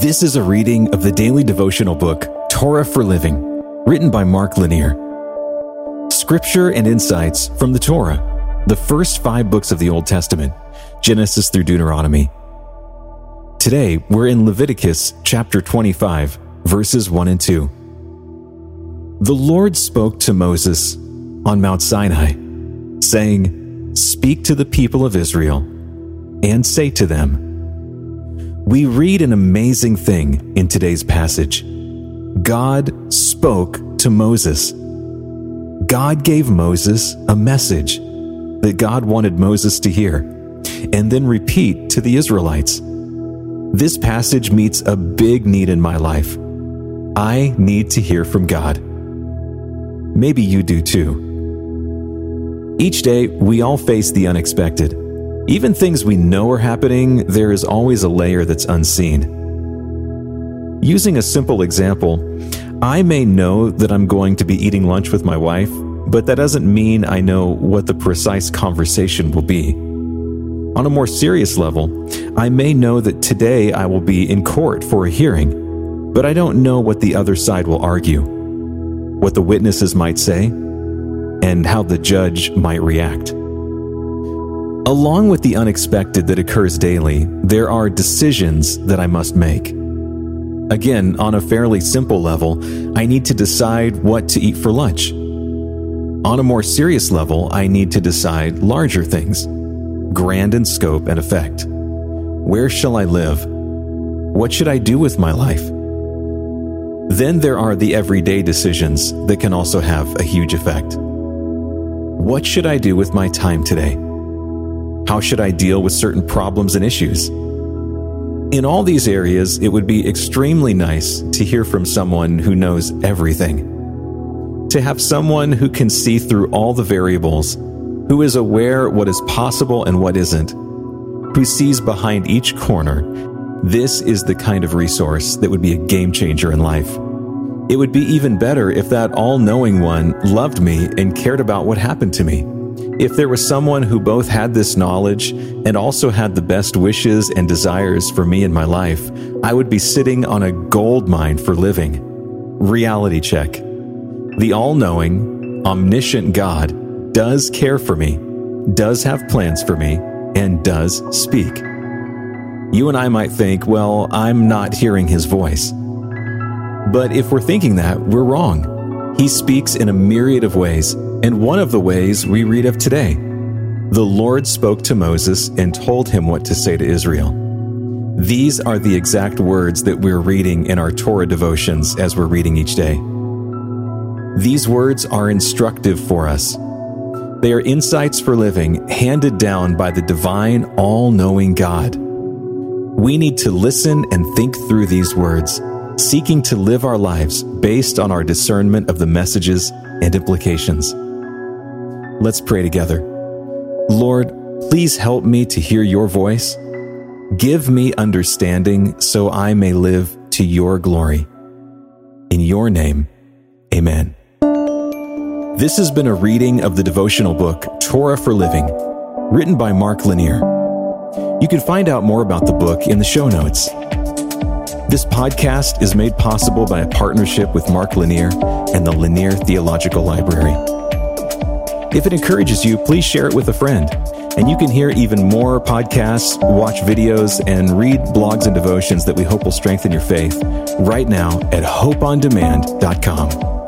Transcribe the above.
This is a reading of the daily devotional book, Torah for Living, written by Mark Lanier. Scripture and insights from the Torah, the first five books of the Old Testament, Genesis through Deuteronomy. Today, we're in Leviticus chapter 25, verses 1 and 2. The Lord spoke to Moses on Mount Sinai, saying, Speak to the people of Israel and say to them, we read an amazing thing in today's passage. God spoke to Moses. God gave Moses a message that God wanted Moses to hear and then repeat to the Israelites. This passage meets a big need in my life. I need to hear from God. Maybe you do too. Each day, we all face the unexpected. Even things we know are happening, there is always a layer that's unseen. Using a simple example, I may know that I'm going to be eating lunch with my wife, but that doesn't mean I know what the precise conversation will be. On a more serious level, I may know that today I will be in court for a hearing, but I don't know what the other side will argue, what the witnesses might say, and how the judge might react. Along with the unexpected that occurs daily, there are decisions that I must make. Again, on a fairly simple level, I need to decide what to eat for lunch. On a more serious level, I need to decide larger things, grand in scope and effect. Where shall I live? What should I do with my life? Then there are the everyday decisions that can also have a huge effect. What should I do with my time today? How should I deal with certain problems and issues? In all these areas, it would be extremely nice to hear from someone who knows everything. To have someone who can see through all the variables, who is aware what is possible and what isn't, who sees behind each corner. This is the kind of resource that would be a game changer in life. It would be even better if that all knowing one loved me and cared about what happened to me. If there was someone who both had this knowledge and also had the best wishes and desires for me in my life, I would be sitting on a gold mine for living. Reality check. The all knowing, omniscient God does care for me, does have plans for me, and does speak. You and I might think, well, I'm not hearing his voice. But if we're thinking that, we're wrong. He speaks in a myriad of ways and one of the ways we read of today. The Lord spoke to Moses and told him what to say to Israel. These are the exact words that we're reading in our Torah devotions as we're reading each day. These words are instructive for us. They are insights for living handed down by the divine, all knowing God. We need to listen and think through these words, seeking to live our lives based on our discernment of the messages and implications. Let's pray together. Lord, please help me to hear your voice. Give me understanding so I may live to your glory. In your name, amen. This has been a reading of the devotional book Torah for Living, written by Mark Lanier. You can find out more about the book in the show notes. This podcast is made possible by a partnership with Mark Lanier and the Lanier Theological Library. If it encourages you, please share it with a friend. And you can hear even more podcasts, watch videos, and read blogs and devotions that we hope will strengthen your faith right now at hopeondemand.com.